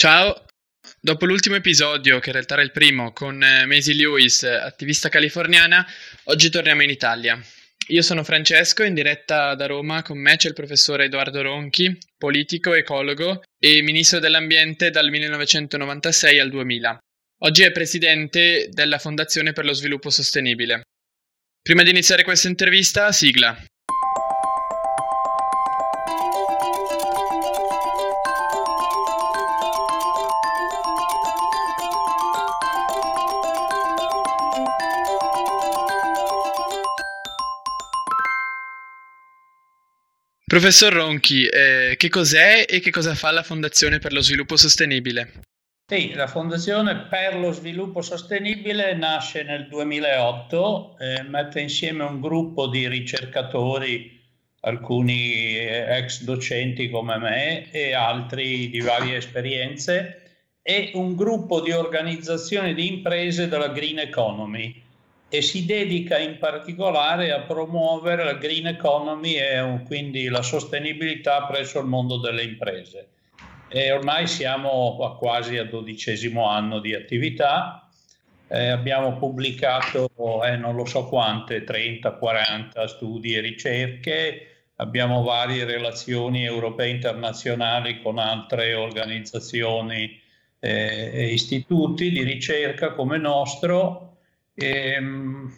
Ciao! Dopo l'ultimo episodio, che in realtà era il primo, con eh, Maisie Lewis, attivista californiana, oggi torniamo in Italia. Io sono Francesco, in diretta da Roma, con me c'è il professore Edoardo Ronchi, politico, ecologo e ministro dell'ambiente dal 1996 al 2000. Oggi è presidente della Fondazione per lo Sviluppo Sostenibile. Prima di iniziare questa intervista, sigla. Professor Ronchi, eh, che cos'è e che cosa fa la Fondazione per lo Sviluppo Sostenibile? Sì, la Fondazione per lo Sviluppo Sostenibile nasce nel 2008, eh, mette insieme un gruppo di ricercatori, alcuni ex docenti come me e altri di varie esperienze, e un gruppo di organizzazioni di imprese della Green Economy e si dedica in particolare a promuovere la green economy e quindi la sostenibilità presso il mondo delle imprese. E ormai siamo a quasi al dodicesimo anno di attività, eh, abbiamo pubblicato eh, non lo so quante, 30, 40 studi e ricerche, abbiamo varie relazioni europee e internazionali con altre organizzazioni eh, e istituti di ricerca come nostro Ehm,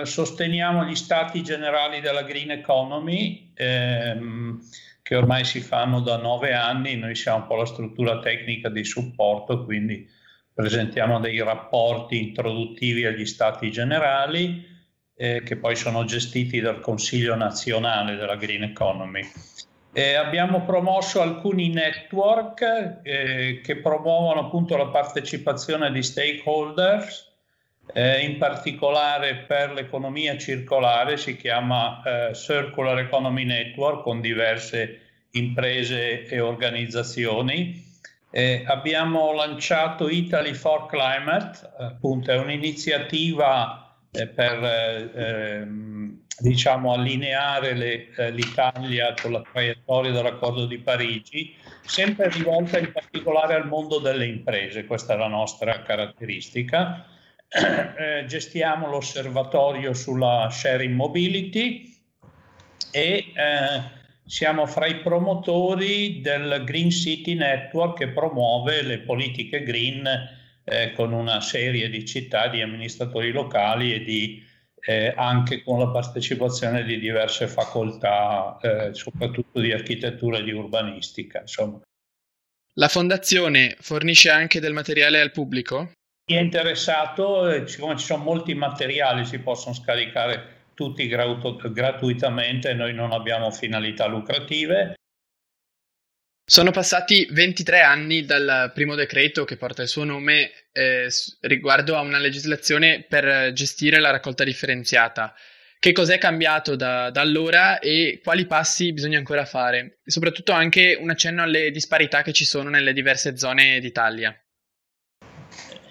eh, sosteniamo gli stati generali della green economy ehm, che ormai si fanno da nove anni, noi siamo un po' la struttura tecnica di supporto, quindi presentiamo dei rapporti introduttivi agli stati generali eh, che poi sono gestiti dal Consiglio nazionale della green economy. Eh, abbiamo promosso alcuni network eh, che promuovono appunto la partecipazione di stakeholders, eh, in particolare per l'economia circolare, si chiama eh, Circular Economy Network con diverse imprese e organizzazioni. Eh, abbiamo lanciato Italy for Climate, appunto è un'iniziativa eh, per ehm, diciamo, allineare le, eh, l'Italia con la traiettoria dell'accordo di Parigi, sempre rivolta in particolare al mondo delle imprese, questa è la nostra caratteristica. Eh, gestiamo l'osservatorio sulla sharing mobility e eh, siamo fra i promotori del Green City Network che promuove le politiche green eh, con una serie di città, di amministratori locali e di eh, anche con la partecipazione di diverse facoltà, eh, soprattutto di architettura e di urbanistica. Insomma. La fondazione fornisce anche del materiale al pubblico? Chi è interessato, siccome ci sono molti materiali, si possono scaricare tutti gratuitamente, noi non abbiamo finalità lucrative, sono passati 23 anni dal primo decreto che porta il suo nome eh, riguardo a una legislazione per gestire la raccolta differenziata. Che cos'è cambiato da, da, allora e quali passi bisogna ancora fare? E soprattutto anche un accenno alle disparità che ci sono nelle diverse zone d'Italia.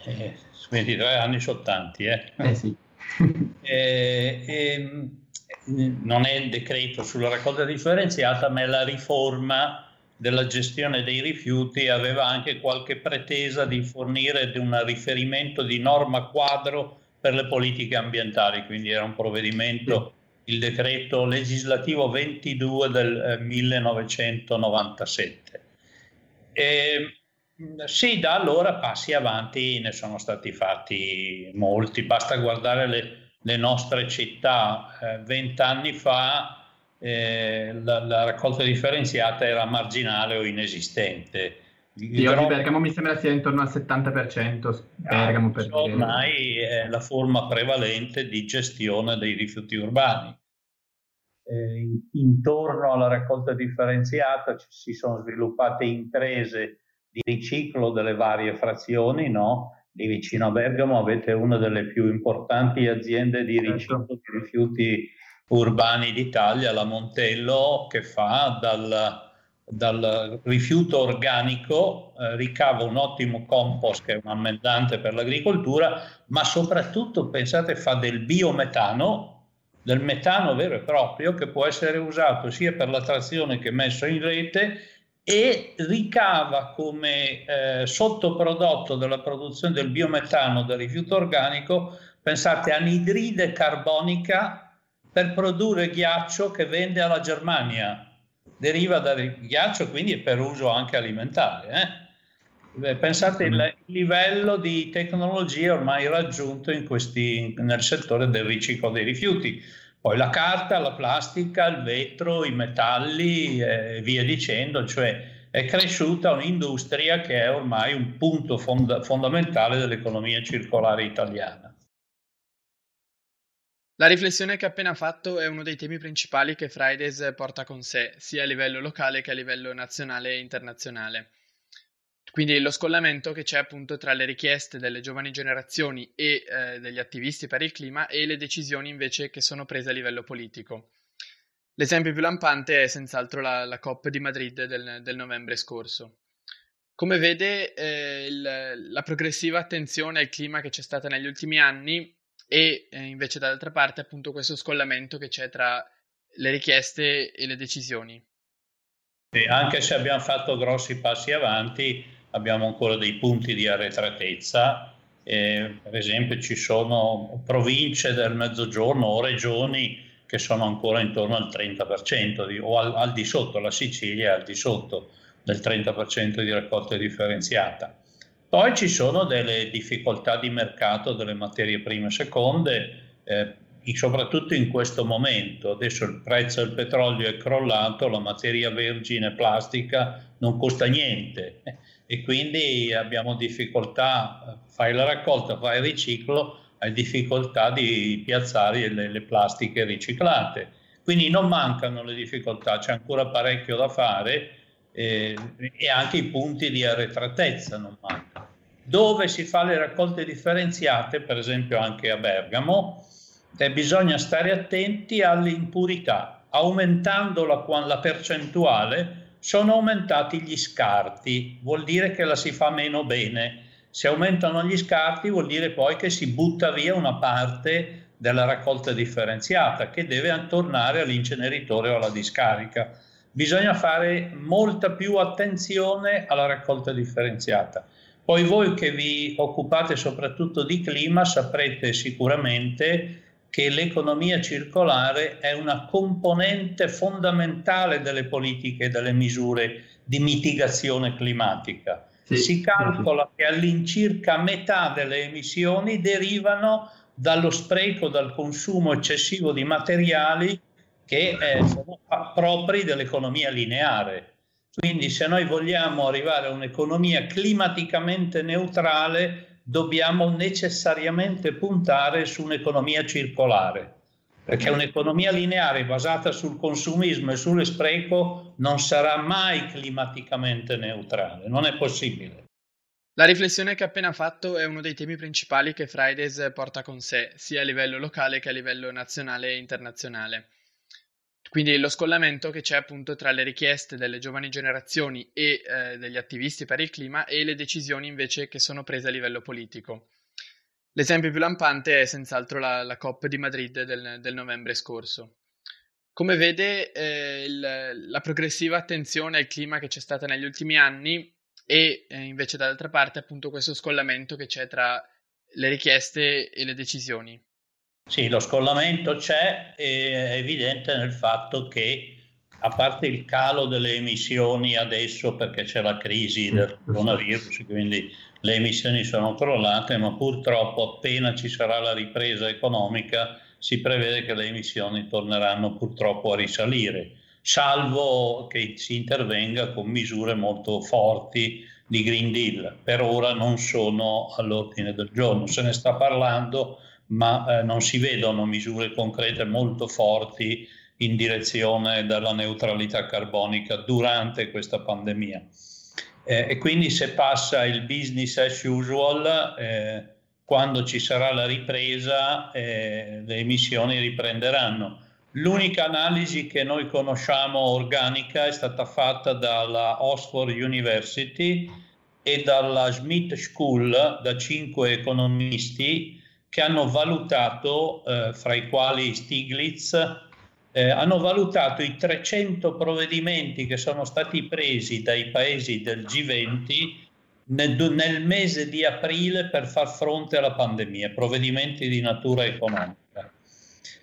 Eh, 23 anni sono tanti, eh? Eh sì. eh, ehm, non è il decreto sulla raccolta differenziata, ma è la riforma della gestione dei rifiuti aveva anche qualche pretesa di fornire un riferimento di norma quadro per le politiche ambientali, quindi era un provvedimento, il decreto legislativo 22 del 1997. E, sì, da allora passi avanti ne sono stati fatti molti, basta guardare le, le nostre città. Eh, vent'anni fa eh, la, la, raccolta differenziata era marginale o inesistente. Sì, oggi Bergamo mi sembra sia intorno al 70%. Bergamo ah, per ormai è la forma prevalente di gestione dei rifiuti urbani. Eh, intorno alla raccolta differenziata ci, si sono sviluppate imprese di riciclo delle varie frazioni, no? Lì vicino a Bergamo avete una delle più importanti aziende di certo. riciclo di rifiuti urbani d'Italia, la Montello, che fa dal, dal rifiuto organico, eh, ricava un ottimo compost che è un ammendante per l'agricoltura, ma soprattutto, pensate, fa del biometano, del metano vero e proprio, che può essere usato sia per la trazione che messo in rete e ricava come eh, sottoprodotto della produzione del biometano del rifiuto organico, pensate, anidride carbonica per produrre ghiaccio che vende alla Germania. Deriva dal ghiaccio, quindi è per uso anche alimentare. Eh? Pensate mm. livello di tecnologia ormai raggiunto questi, nel settore del riciclo dei rifiuti. Poi la carta, la plastica, il vetro, i metalli e via dicendo, cioè è cresciuta un'industria che è ormai un punto fond- fondamentale dell'economia circolare italiana. La riflessione che ha appena fatto è uno dei temi principali che Fridays porta con sé, sia a livello locale che a livello nazionale e internazionale. Quindi lo scollamento che c'è appunto tra le richieste delle giovani generazioni e eh, degli attivisti per il clima e le decisioni invece che sono prese a livello politico. L'esempio più lampante è senz'altro la, la COP di Madrid del, del, novembre scorso. Come vede, eh, il, la progressiva attenzione al clima che c'è stata negli ultimi anni e eh, invece dall'altra parte appunto questo scollamento che c'è tra le richieste e le decisioni. E anche se abbiamo fatto grossi passi avanti, abbiamo ancora dei punti di arretratezza. Eh, per esempio ci sono province del mezzogiorno o regioni che sono ancora intorno al 30% di, o al, al, di sotto, la Sicilia è al di sotto del 30% di raccolta differenziata. Poi ci sono delle difficoltà di mercato delle materie prime seconde, eh, soprattutto in questo momento. Adesso il prezzo del petrolio è crollato, la materia vergine plastica non costa niente e quindi abbiamo difficoltà, fai la raccolta, fai il riciclo, hai difficoltà di piazzare le, le plastiche riciclate. Quindi non mancano le difficoltà, c'è ancora parecchio da fare eh, e anche i punti di arretratezza non mancano. Dove si fa le raccolte differenziate, per esempio anche a Bergamo, eh, bisogna stare attenti alle impurità. Aumentando la, la percentuale sono aumentati gli scarti, vuol dire che la si fa meno bene. Se aumentano gli scarti vuol dire poi che si butta via una parte della raccolta differenziata che deve tornare all'inceneritore o alla discarica bisogna fare molta più attenzione alla raccolta differenziata. Poi voi che vi occupate soprattutto di clima saprete sicuramente che l'economia circolare è una componente fondamentale delle politiche e delle misure di mitigazione climatica. Sì, si calcola sì. che all'incirca metà delle emissioni derivano dallo spreco, dal consumo eccessivo di materiali che eh, sono propri dell'economia lineare. Quindi se noi vogliamo arrivare a un'economia climaticamente neutrale, dobbiamo necessariamente puntare su un'economia circolare, perché un'economia lineare basata sul consumismo e sullo spreco non sarà mai climaticamente neutrale, non è possibile. La riflessione che ha appena fatto è uno dei temi principali che Fridays porta con sé, sia a livello locale che a livello nazionale e internazionale. Quindi lo scollamento che c'è appunto tra le richieste delle giovani generazioni e eh, degli attivisti per il clima e le decisioni invece che sono prese a livello politico. L'esempio più lampante è senz'altro la, la COP di Madrid del, del, novembre scorso. Come vede, eh, il, la progressiva attenzione al clima che c'è stata negli ultimi anni e eh, invece dall'altra parte appunto questo scollamento che c'è tra le richieste e le decisioni. Sì, lo scollamento c'è, è evidente nel fatto che a parte il calo delle emissioni adesso perché c'è la crisi del coronavirus, quindi le emissioni sono crollate, ma purtroppo appena ci sarà la ripresa economica si prevede che le emissioni torneranno purtroppo a risalire, salvo che si intervenga con misure molto forti di Green Deal. Per ora non sono all'ordine del giorno, se ne sta parlando ma eh, non si vedono misure concrete molto forti in direzione della neutralità carbonica durante questa pandemia. Eh, e quindi se passa il business as usual, eh, quando ci sarà la ripresa, eh, le emissioni riprenderanno. L'unica analisi che noi conosciamo organica è stata fatta dalla Oxford University e dalla Smith School da cinque economisti che hanno valutato, eh, fra i quali Stiglitz, eh, hanno valutato i 300 provvedimenti che sono stati presi dai paesi del G20 nel, nel, mese di aprile per far fronte alla pandemia, provvedimenti di natura economica.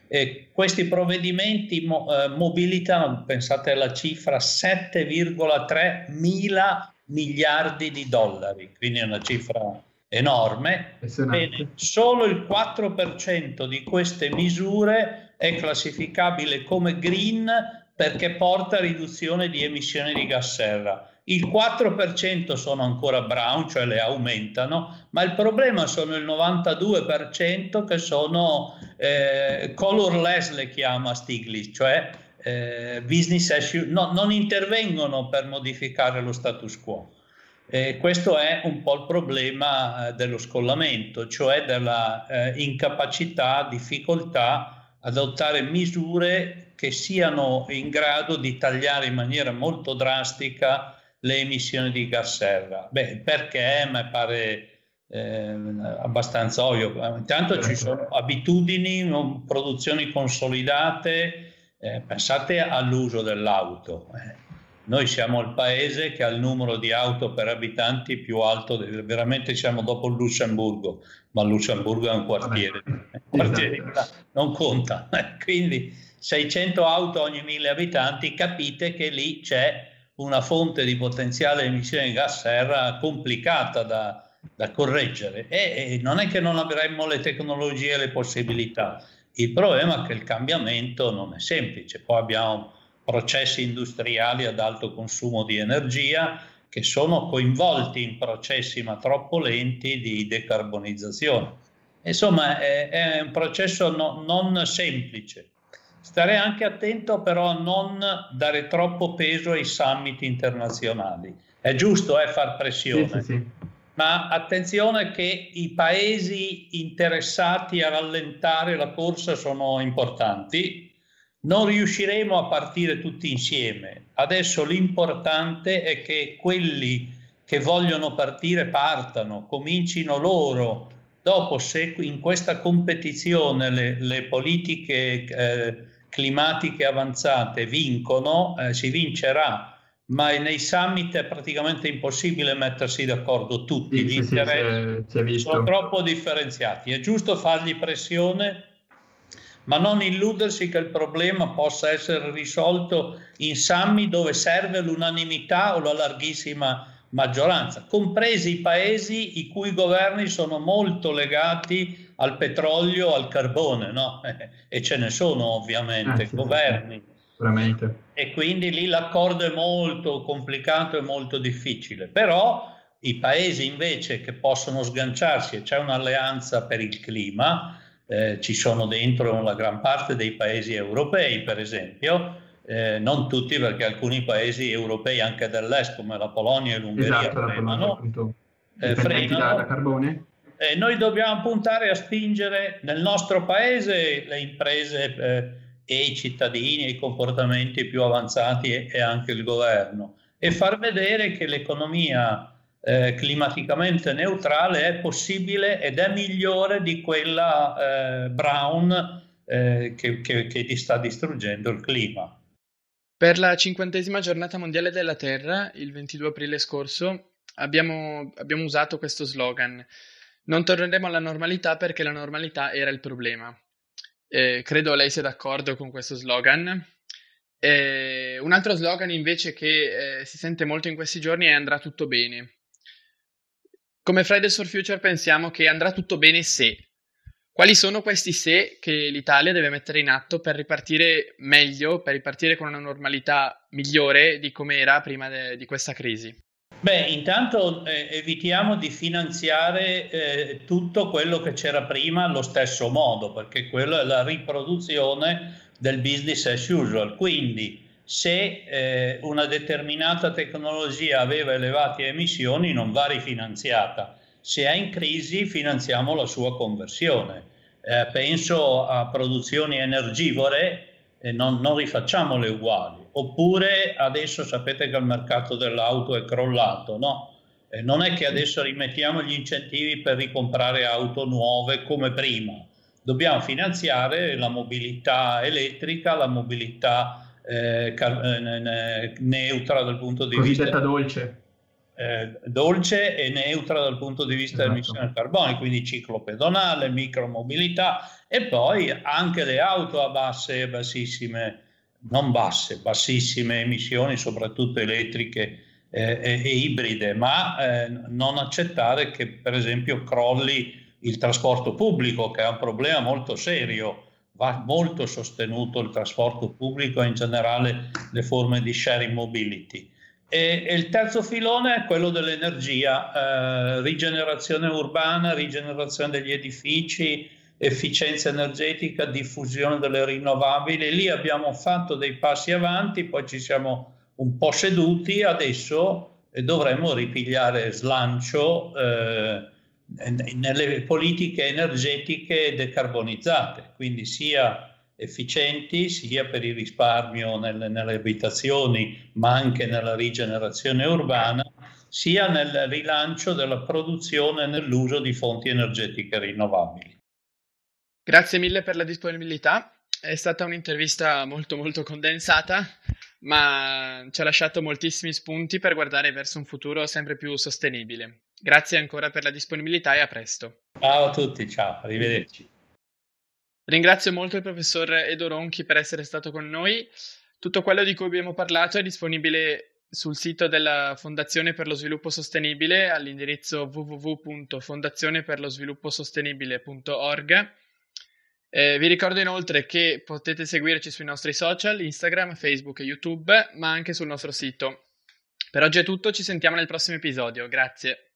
E questi provvedimenti mo, eh, mobilitano, pensate alla cifra, 7,3 mila miliardi di dollari, quindi è una cifra enorme. Bene, solo il 4% di queste misure è classificabile come green perché porta a riduzione di emissioni di gas serra il 4% sono ancora brown, cioè le aumentano, ma il problema sono il 92% che sono eh, colorless, le chiama Stiglitz, cioè eh, business as usual, no, non intervengono per modificare lo status quo. Eh, questo è un po' il problema eh, dello scollamento, cioè della eh, incapacità, difficoltà ad adottare misure che siano in grado di tagliare in maniera molto drastica le emissioni di gas serra? Beh, perché mi pare eh, abbastanza ovvio. Intanto ci sono abitudini, produzioni consolidate, eh, pensate all'uso dell'auto. Noi siamo il paese che ha il numero di auto per abitanti più alto, veramente siamo dopo il Lussemburgo, ma il Lussemburgo è un quartiere, un quartiere esatto. non conta. Quindi 600 auto ogni mille abitanti, capite che lì c'è una fonte di potenziale emissione di gas serra complicata da, da correggere. E, e, non è che non avremmo le tecnologie e le possibilità, il problema è che il cambiamento non è semplice, poi abbiamo processi industriali ad alto consumo di energia che sono coinvolti in processi ma troppo lenti di decarbonizzazione. Insomma, è, è un processo no, non semplice. Stare anche attento però a non dare troppo peso ai summit internazionali. È giusto eh, far pressione, sì, sì, sì. ma attenzione che i paesi interessati a rallentare la corsa sono importanti. Non riusciremo a partire tutti insieme. Adesso l'importante è che quelli che vogliono partire partano, comincino loro. Dopo, se in questa competizione le, le politiche eh, climatiche avanzate vincono, eh, si vincerà, ma nei summit è praticamente impossibile mettersi d'accordo tutti, sì, gli sì, interessi sono troppo differenziati. È giusto fargli pressione, ma non illudersi che il problema possa essere risolto in summit dove serve l'unanimità o la larghissima maggioranza, compresi i paesi i cui governi sono molto legati al petrolio, al carbone, no? e ce ne sono ovviamente, ah, sì, governi. Veramente. E quindi lì l'accordo è molto complicato e molto difficile, però i paesi invece che possono sganciarsi e c'è un'alleanza per il clima, eh, ci sono dentro la gran parte dei paesi europei per esempio, eh, non tutti perché alcuni paesi europei anche dell'est come la Polonia e l'Ungheria esatto, frenano, eh, frenano. da, da carbone. Eh, noi dobbiamo puntare a spingere nel nostro paese le imprese eh, e i cittadini, i comportamenti più avanzati e, e, anche il governo e far vedere che l'economia eh, climaticamente neutrale è possibile ed è migliore di quella eh, brown eh, che, che, che sta distruggendo il clima. Per la cinquantesima giornata mondiale della Terra, il 22 aprile scorso, abbiamo, abbiamo usato questo slogan non torneremo alla normalità perché la normalità era il problema. Eh, credo lei sia d'accordo con questo slogan. Eh, un altro slogan invece che eh, si sente molto in questi giorni è andrà tutto bene. Come Fridays for Future pensiamo che andrà tutto bene se. Quali sono questi se che l'Italia deve mettere in atto per ripartire meglio, per ripartire con una normalità migliore di come era prima de- di questa crisi? Beh, intanto eh, evitiamo di finanziare eh, tutto quello che c'era prima allo stesso modo, perché quello è la riproduzione del business as usual. Quindi se eh, una determinata tecnologia aveva elevate emissioni non va rifinanziata. Se è in crisi finanziamo la sua conversione. Eh, penso a produzioni energivore e non, non rifacciamole uguali. Oppure adesso sapete che il mercato dell'auto è crollato, no? Eh, non è che adesso rimettiamo gli incentivi per ricomprare auto nuove come prima. dobbiamo finanziare la mobilità elettrica, la mobilità eh, eh neutra dal punto di Cosiddetta vista... dolce. Eh, dolce e neutra dal punto di vista esatto. dell'emissione carbone, quindi ciclo pedonale, micromobilità e poi anche le auto a basse e bassissime, non basse, bassissime emissioni, soprattutto elettriche eh, e, e, ibride, ma eh, non accettare che per esempio crolli il trasporto pubblico, che è un problema molto serio. Va molto sostenuto il trasporto pubblico e in generale le forme di sharing mobility. E, e il terzo filone è quello dell'energia, eh, rigenerazione urbana, rigenerazione degli edifici, efficienza energetica, diffusione delle rinnovabili. Lì abbiamo fatto dei passi avanti, poi ci siamo un po' seduti, adesso dovremmo ripigliare slancio eh, nelle politiche energetiche decarbonizzate, quindi sia efficienti sia per il risparmio nelle, nelle abitazioni ma anche nella rigenerazione urbana, sia nel rilancio della produzione e nell'uso di fonti energetiche rinnovabili. Grazie mille per la disponibilità. È stata un'intervista molto molto condensata, ma ci ha lasciato moltissimi spunti per guardare verso un futuro sempre più sostenibile. Grazie ancora per la disponibilità e a presto. Ciao a tutti, ciao, arrivederci. Ringrazio molto il professor Edo Ronchi per essere stato con noi. Tutto quello di cui abbiamo parlato è disponibile sul sito della Fondazione per lo Sviluppo Sostenibile all'indirizzo www.fondazioneperlosvilupposostenibile.org. Eh, vi ricordo inoltre che potete seguirci sui nostri social, Instagram, Facebook e YouTube, ma anche sul nostro sito. Per oggi è tutto, ci sentiamo nel prossimo episodio. Grazie.